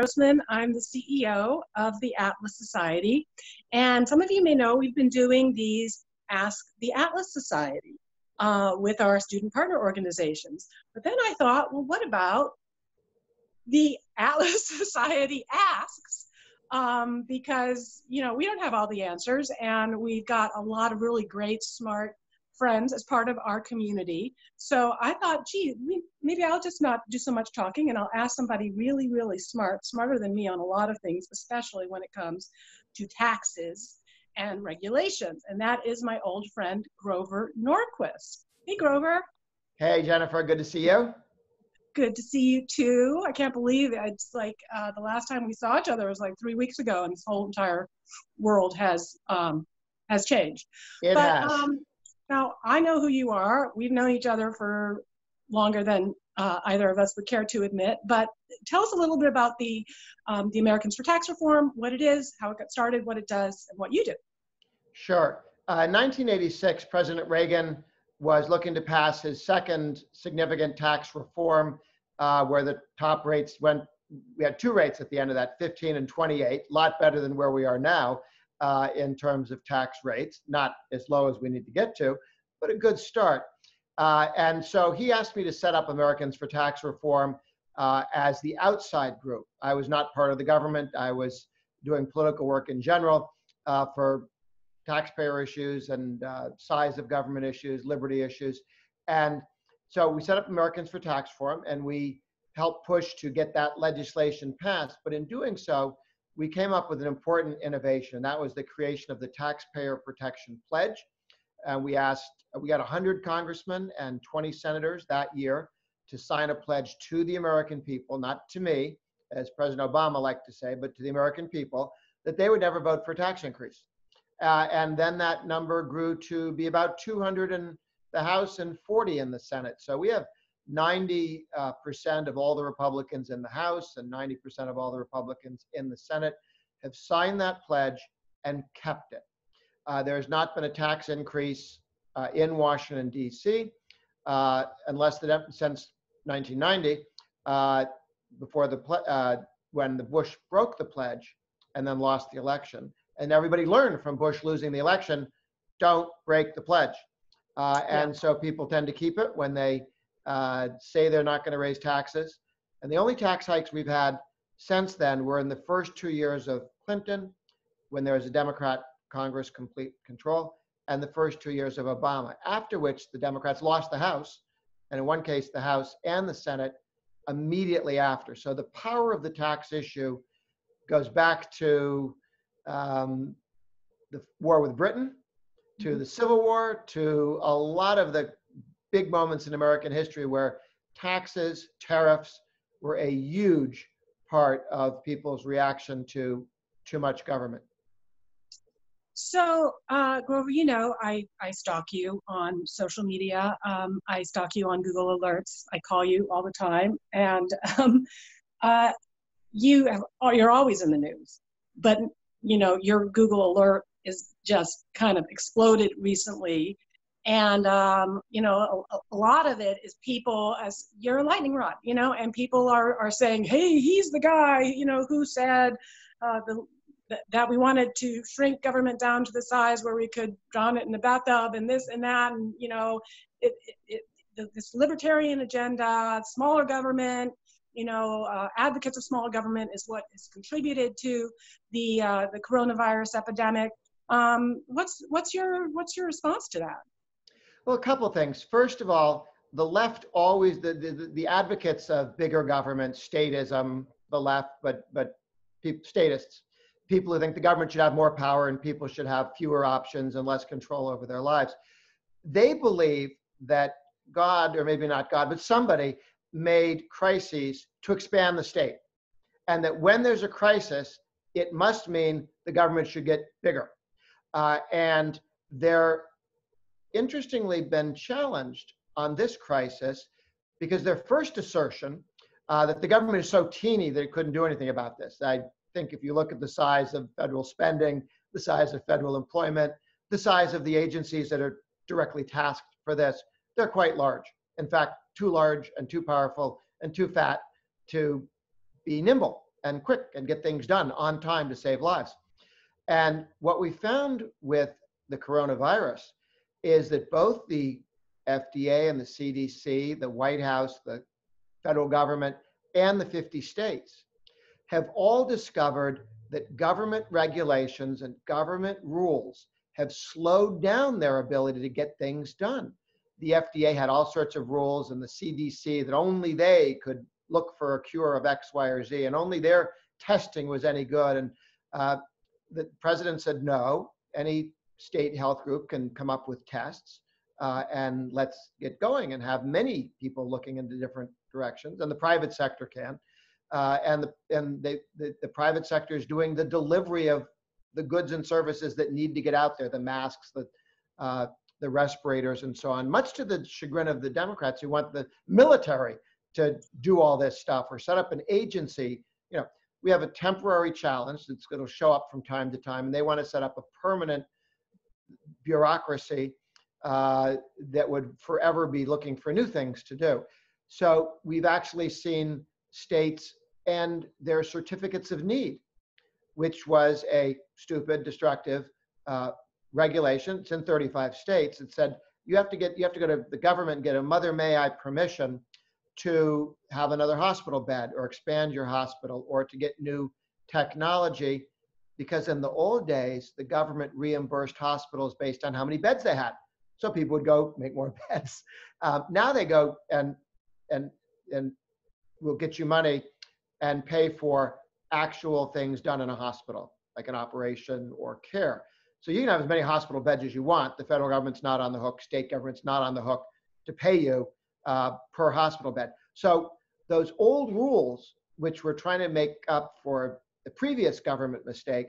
Grossman. I'm the CEO of the Atlas Society. And some of you may know we've been doing these Ask the Atlas Society uh, with our student partner organizations. But then I thought, well, what about the Atlas Society Asks? Um, because, you know, we don't have all the answers and we've got a lot of really great, smart friends as part of our community. So I thought, gee, maybe I'll just not do so much talking and I'll ask somebody really, really smart, smarter than me on a lot of things, especially when it comes to taxes and regulations. And that is my old friend, Grover Norquist. Hey, Grover. Hey, Jennifer. Good to see you. Good to see you too. I can't believe it. It's like uh, the last time we saw each other was like three weeks ago, and this whole entire world has um, has changed. It but, has. Um, now, I know who you are. We've known each other for longer than uh, either of us would care to admit. But tell us a little bit about the, um, the Americans for Tax Reform, what it is, how it got started, what it does, and what you do. Sure. Uh, 1986, President Reagan was looking to pass his second significant tax reform, uh, where the top rates went. We had two rates at the end of that, 15 and 28, a lot better than where we are now uh, in terms of tax rates, not as low as we need to get to, but a good start. Uh, and so he asked me to set up Americans for Tax Reform uh, as the outside group. I was not part of the government. I was doing political work in general uh, for taxpayer issues and uh, size of government issues, liberty issues. And so we set up Americans for Tax Reform and we helped push to get that legislation passed. But in doing so, we came up with an important innovation. And that was the creation of the Taxpayer Protection Pledge. And we asked, we got 100 congressmen and 20 senators that year to sign a pledge to the American people, not to me, as President Obama liked to say, but to the American people, that they would never vote for a tax increase. Uh, and then that number grew to be about 200 in the House and 40 in the Senate. So we have 90% uh, of all the Republicans in the House and 90% of all the Republicans in the Senate have signed that pledge and kept it. Uh, there has not been a tax increase uh, in Washington, D.C., uh, unless the, since 1990, uh, before the uh, when the Bush broke the pledge and then lost the election. And everybody learned from Bush losing the election, don't break the pledge. and so people tend to keep it when they uh, say they're not going to raise taxes. And the only tax hikes we've had since then were in the first two years of Clinton, when there was a Democrat Congress complete control, and the first two years of Obama, after which the Democrats lost the House, and in one case, the House and the Senate immediately after. So the power of the tax issue goes back to um, the war with Britain, to mm-hmm. the Civil War, to a lot of the big moments in American history where taxes, tariffs were a huge part of people's reaction to too much government. So, uh, Grover, you know, I, I stalk you on social media. Um, I stalk you on Google Alerts. I call you all the time. And um, uh, you have, you're always in the news. But, you know, your Google Alert is just kind of exploded recently and um, you know a, a, lot of it is people as you're a lightning rod you know and people are, are saying hey he's the guy you know who said uh, the, that we wanted to shrink government down to the size where we could drown it in the bathtub and this and that. And you know it, it, it this libertarian agenda smaller government you know uh, advocates of small government is what has contributed to the uh, the coronavirus epidemic. Um, what's what's your what's your response to that well, a couple things. First of all, the left always the, the, the advocates of bigger government, statism, the left, but but statists, people who think the government should have more power and people should have fewer options and less control over their lives. They believe that God, or maybe not God, but somebody made crises to expand the state. And that when there's a crisis, it must mean the government should get bigger. Uh, and they're interestingly been challenged on this crisis because their first assertion uh, that the government is so teeny that it couldn't do anything about this. I think if you look at the size of federal spending, the size of federal employment, the size of the agencies that are directly tasked for this, they're quite large. In fact, too large and too powerful and too fat to be nimble and quick and get things done on time to save lives. And what we found with the coronavirus is that both the FDA and the CDC, the White House, the federal government, and the 50 states have all discovered that government regulations and government rules have slowed down their ability to get things done. The FDA had all sorts of rules, and the CDC that only they could look for a cure of X, Y, or Z, and only their testing was any good. And uh, the president said no. Any state health group can come up with tests, uh, and let's get going and have many people looking into different directions, and the private sector can. Uh, and the, and they, the, the private sector is doing the delivery of the goods and services that need to get out there, the masks, the, uh, the respirators, and so on, much to the chagrin of the Democrats who want the military to do all this stuff or set up an agency. You know, we have a temporary challenge that's going to show up from time to time, and they want to set up a permanent bureaucracy uh, that would forever be looking for new things to do. So we've actually seen states and their certificates of need, which was a stupid, destructive uh, regulation. It's in 35 states. It said you have to get you have to go to the government and get a mother may I permission to have another hospital bed or expand your hospital or to get new technology because in the old days the government reimbursed hospitals based on how many beds they had. So people would go make more beds. Um, now they go and and and we'll get you money and pay for actual things done in a hospital like an operation or care. So you can have as many hospital beds as you want. The federal government's not on the hook. State government's not on the hook to pay you uh, per hospital bed. So those old rules, which we're trying to make up for the previous government mistake,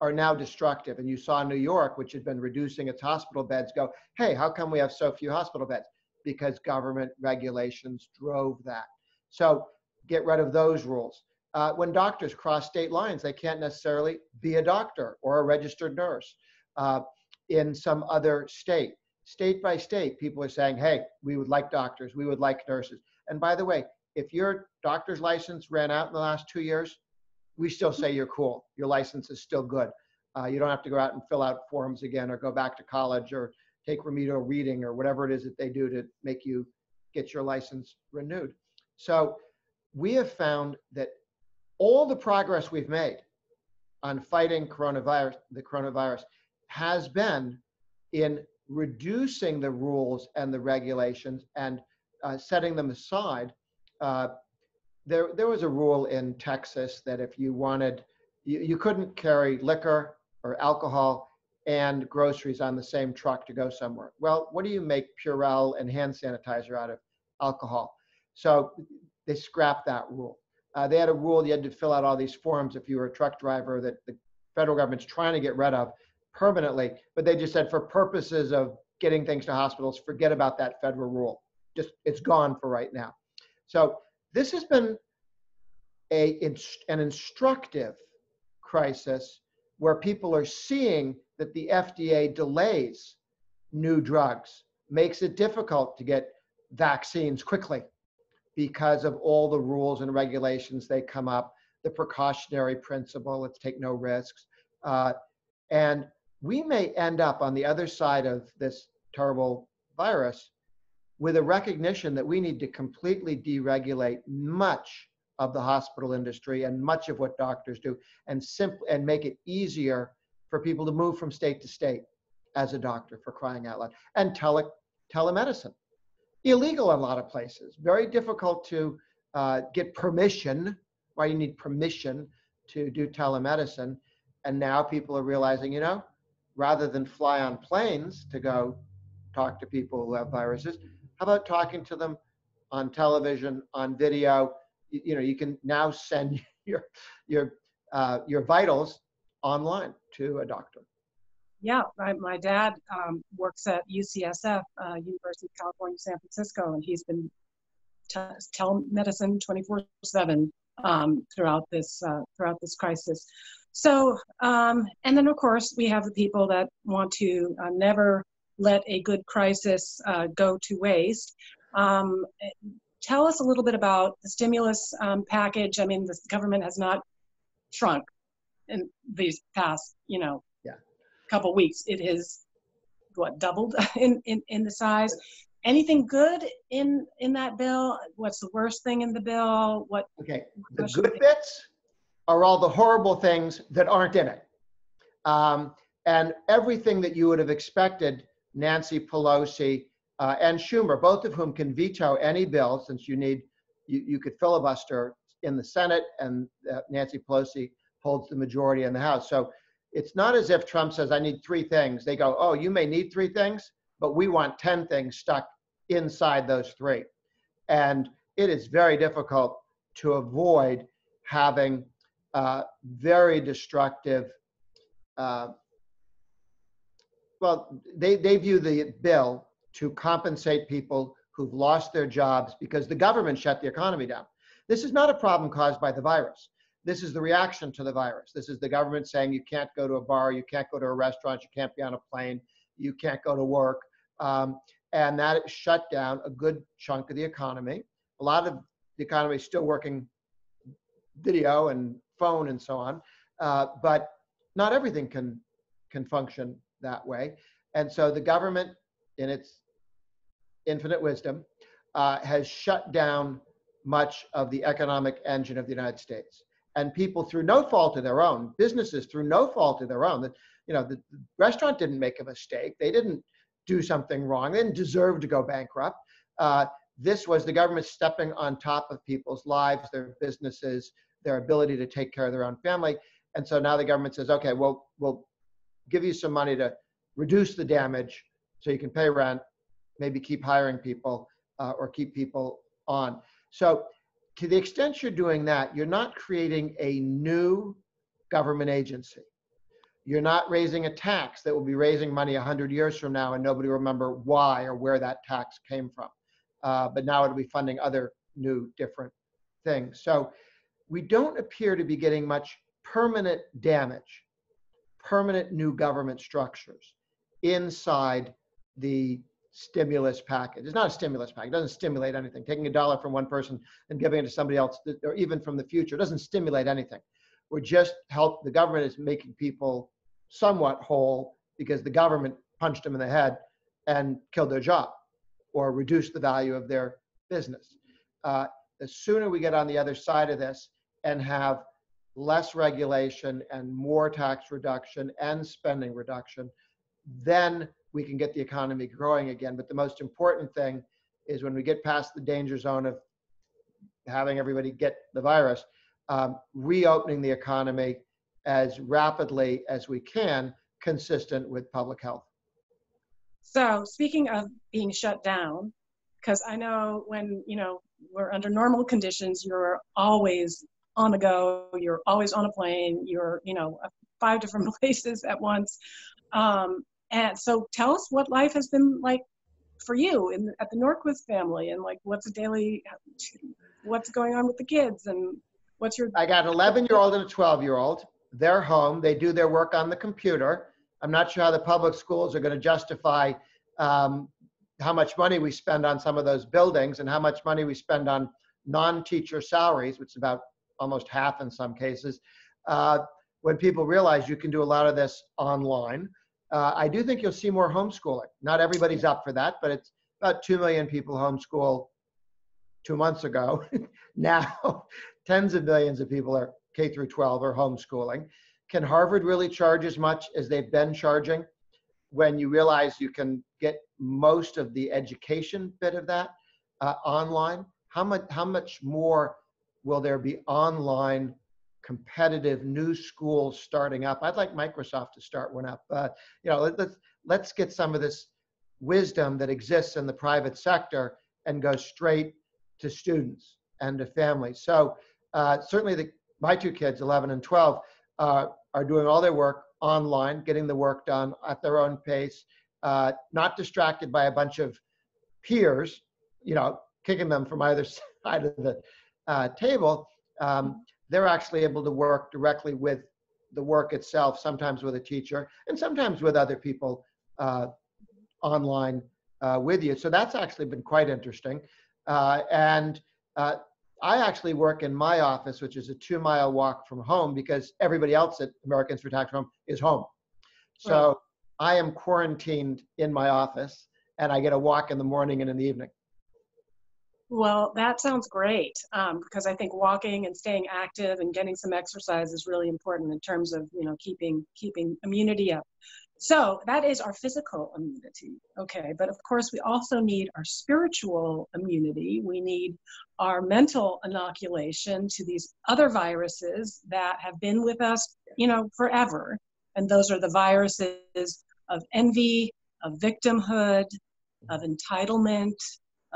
are now destructive. And you saw New York, which had been reducing its hospital beds, go, hey, how come we have so few hospital beds? Because government regulations drove that. So get rid of those rules. Uh, when doctors cross state lines, they can't necessarily be a doctor or a registered nurse uh, in some other state state by state, people are saying, hey, we would like doctors, we would like nurses. And by the way, if your doctor's license ran out in the last two years, we still say you're cool. Your license is still good. Uh, you don't have to go out and fill out forms again or go back to college or take remedial reading or whatever it is that they do to make you get your license renewed. So we have found that all the progress we've made on fighting coronavirus, the coronavirus, has been in reducing the rules and the regulations and uh, setting them aside. Uh, there, there was a rule in Texas that if you wanted, you, you couldn't carry liquor or alcohol and groceries on the same truck to go somewhere. Well, what do you make Purell and hand sanitizer out of? Alcohol. So they scrapped that rule. Uh, they had a rule you had to fill out all these forms if you were a truck driver that the federal government's trying to get rid of permanently, but they just said for purposes of getting things to hospitals, forget about that federal rule. Just it's gone for right now. So this has been a an instructive crisis where people are seeing that the FDA delays new drugs, makes it difficult to get vaccines quickly because of all the rules and regulations they come up, the precautionary principle, let's take no risks. Uh, and we may end up on the other side of this terrible virus with a recognition that we need to completely deregulate much of the hospital industry and much of what doctors do and simply and make it easier for people to move from state to state as a doctor for crying out loud. And tele, telemedicine. Illegal in a lot of places. Very difficult to uh, get permission why you need permission to do telemedicine. And now people are realizing you know rather than fly on planes to go talk to people who have viruses, how about talking to them on television, on video? You, you know, you can now send your your uh, your vitals online to a doctor. Yeah, my, my dad um, works at UCSF, uh, University of California, San Francisco, and he's been t- telemedicine 24/7 um, throughout this uh, throughout this crisis. So, um, and then of course we have the people that want to uh, never let a good crisis uh, go to waste. Um, tell us a little bit about the stimulus um, package. I mean, the government has not shrunk in these past, you know, yeah. couple weeks. It has what doubled in, in, in the size. Anything good in in that bill? What's the worst thing in the bill? What? Okay, the good bits are all the horrible things that aren't in it, um, and everything that you would have expected Nancy Pelosi uh, and Schumer, both of whom can veto any bill, since you need you, you could filibuster in the Senate, and uh, Nancy Pelosi holds the majority in the House. So it's not as if Trump says, I need three things. They go, oh, you may need three things, but we want 10 things stuck inside those three. And it is very difficult to avoid having uh, very destructive. Uh, well, they, they view the bill to compensate people who've lost their jobs because the government shut the economy down. This is not a problem caused by the virus. This is the reaction to the virus. This is the government saying you can't go to a bar, you can't go to a restaurant, you can't be on a plane, you can't go to work. Um, and that shut down a good chunk of the economy. A lot of the economy is still working video and phone and so on, uh, but not everything can can function that way. And so the government, in its infinite wisdom, uh, has shut down much of the economic engine of the United States and people through no fault of their own, businesses through no fault of their own. That you know, the, restaurant didn't make a mistake. They didn't do something wrong. They didn't deserve to go bankrupt. Uh, this was the government stepping on top of people's lives, their businesses, their ability to take care of their own family. And so now the government says, okay, well, we'll give you some money to reduce the damage so you can pay rent, maybe keep hiring people uh, or keep people on. So to the extent you're doing that, you're not creating a new government agency. You're not raising a tax that will be raising money 100 years from now and nobody will remember why or where that tax came from. Uh, but now it'll be funding other new, different things. So we don't appear to be getting much permanent damage, permanent new government structures inside the stimulus package. It's not a stimulus package. It doesn't stimulate anything. Taking a dollar from one person and giving it to somebody else, or even from the future, doesn't stimulate anything. We're just help. The government is making people somewhat whole because the government punched them in the head and killed their job, or reduced the value of their business. Uh, the sooner we get on the other side of this and have less regulation and more tax reduction and spending reduction, then we can get the economy growing again. But the most important thing is when we get past the danger zone of having everybody get the virus, um, reopening the economy as rapidly as we can, consistent with public health. So, speaking of being shut down, because I know when you know we're under normal conditions, you're always on the go. You're always on a plane. You're you know five different places at once. Um, and so tell us what life has been like for you in, at the Norquist family and like what's a daily, what's going on with the kids and what's your. I got an 11 year old and a 12 year old. They're home. They do their work on the computer. I'm not sure how the public schools are going to justify um, how much money we spend on some of those buildings and how much money we spend on non-teacher salaries, which is about almost half in some cases. Uh, when people realize you can do a lot of this online, uh, I do think you'll see more homeschooling. Not everybody's up for that, but it's about 2 million people homeschool two months ago. now, tens of millions of people are K through 12 are homeschooling. Can Harvard really charge as much as they've been charging when you realize you can get most of the education bit of that uh, online? How much, how much more will there be online competitive new schools starting up. I'd like Microsoft to start one up. Uh, you know, let, let's let's get some of this wisdom that exists in the private sector and go straight to students and to families. So uh, certainly, the, my two kids, 11 and 12, uh, are doing all their work online, getting the work done at their own pace, uh, not distracted by a bunch of peers, you know, kicking them from either side of the uh, table. Um, they're actually able to work directly with the work itself, sometimes with a teacher, and sometimes with other people uh, online uh, with you. So that's actually been quite interesting. Uh, and uh, I actually work in my office, which is a two mile walk from home because everybody else at Americans for Tax Reform is home. So right. I am quarantined in my office and I get a walk in the morning and in the evening. Well, that sounds great um, because I think walking and staying active and getting some exercise is really important in terms of you know keeping keeping immunity up. So that is our physical immunity. Okay, but of course we also need our spiritual immunity. We need our mental inoculation to these other viruses that have been with us, you know, forever. And those are the viruses of envy, of victimhood, of entitlement,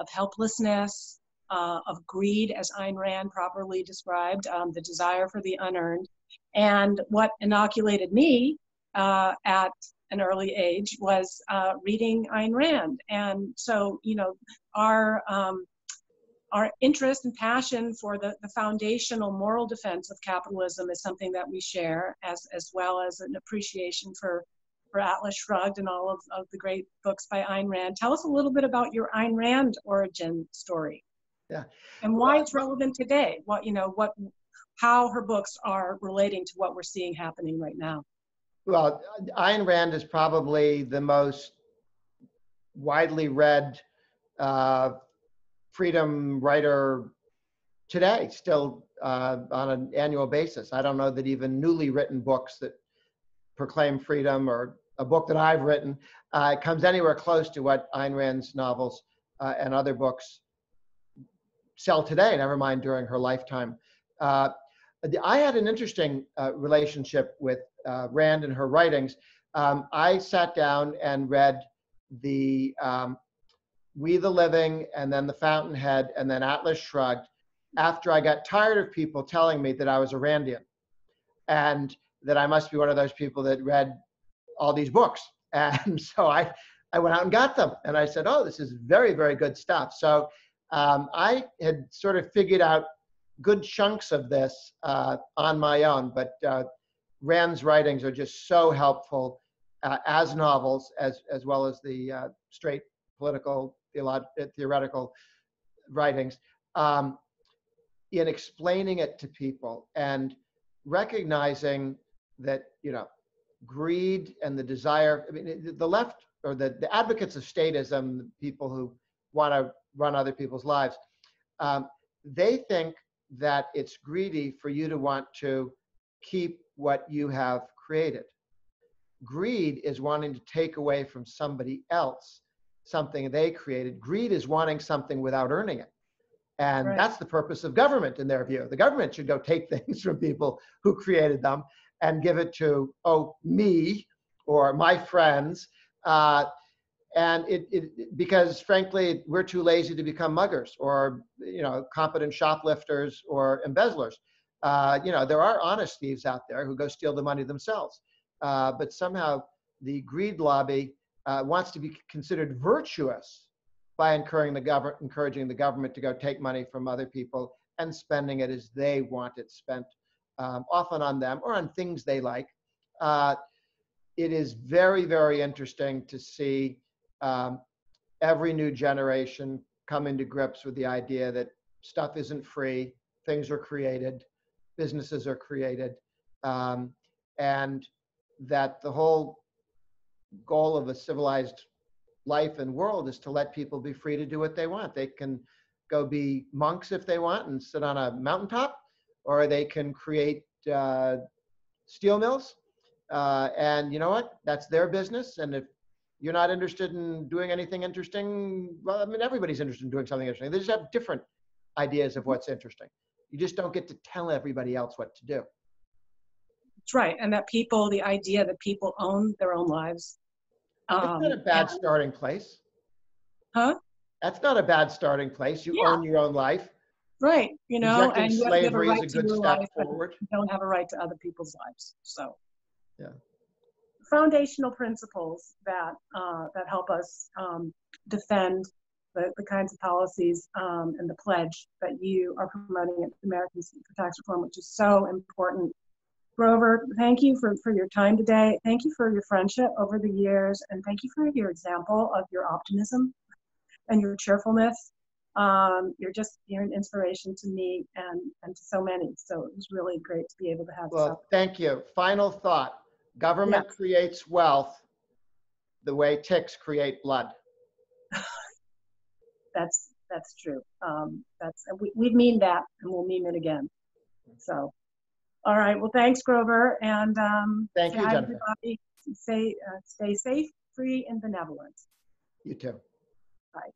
of helplessness, uh, of greed, as Ayn Rand properly described, um, the desire for the unearned. And what inoculated me uh, at an early age was uh, reading Ayn Rand. And so, you know, our um, our interest and passion for the, the foundational moral defense of capitalism is something that we share, as as well as an appreciation for for Atlas Shrugged and all of, of the great books by Ayn Rand. Tell us a little bit about your Ayn Rand origin story. Yeah. And why well, it's relevant today. What you know, what how her books are relating to what we're seeing happening right now. Well, Ayn Rand is probably the most widely read uh, freedom writer today, still uh, on an annual basis. I don't know that even newly written books that proclaim freedom or a book that I've written uh, comes anywhere close to what Ayn Rand's novels uh, and other books sell today, never mind during her lifetime. Uh, I had an interesting uh, relationship with uh, Rand and her writings. Um, I sat down and read the um, We the Living and then The Fountainhead and then Atlas Shrugged after I got tired of people telling me that I was a Randian and that I must be one of those people that read all these books. And so I, I went out and got them and I said, oh, this is very, very good stuff. So um, I had sort of figured out good chunks of this uh, on my own, but uh, Rand's writings are just so helpful uh, as novels, as as well as the uh, straight political theolo- theoretical writings, um, in explaining it to people and recognizing that you know greed and the desire. I mean, the left or the, the advocates of statism, the people who want to run other people's lives, um, they think that it's greedy for you to want to keep what you have created. Greed is wanting to take away from somebody else something they created. Greed is wanting something without earning it. And right. that's the purpose of government in their view. The government should go take things from people who created them and give it to, oh, me or my friends. Uh, and it, it, because frankly we're too lazy to become muggers or you know competent shoplifters or embezzlers uh, you know there are honest thieves out there who go steal the money themselves uh, but somehow the greed lobby uh, wants to be considered virtuous by the government encouraging the government to go take money from other people and spending it as they want it spent um, often on them or on things they like uh, it is very very interesting to see um, every new generation come into grips with the idea that stuff isn't free, things are created, businesses are created, um, and that the whole goal of a civilized life and world is to let people be free to do what they want. They can go be monks if they want and sit on a mountaintop, or they can create uh, steel mills. Uh, and you know what? That's their business. And if you're not interested in doing anything interesting, well, I mean, everybody's interested in doing something interesting. They just have different ideas of what's interesting. You just don't get to tell everybody else what to do. That's right. And that people, the idea that people own their own lives. That's um, not a bad starting place. Huh? That's not a bad starting place. You yeah. own your own life. Right. You know, Rejecting and you slavery have, is a good step life, forward. You don't have a right to other people's lives. So. Yeah foundational principles that uh, that help us um, defend the, the kinds of policies um, and the pledge that you are promoting at the Americans for Tax Reform, which is so important. Grover, thank you for, for your time today. Thank you for your friendship over the years, and thank you for your example of your optimism and your cheerfulness. Um, you're just you're an inspiration to me and and to so many. So it was really great to be able to have. Well, thank you. Final thought. Government Yes. creates wealth the way ticks create blood. that's that's true. Um, that's we we mean that, and we'll mean it again. So, all right. Well, thanks, Grover, and um, Thank you, Jennifer. everybody. Stay uh, stay safe, free, and benevolent. You too. Bye.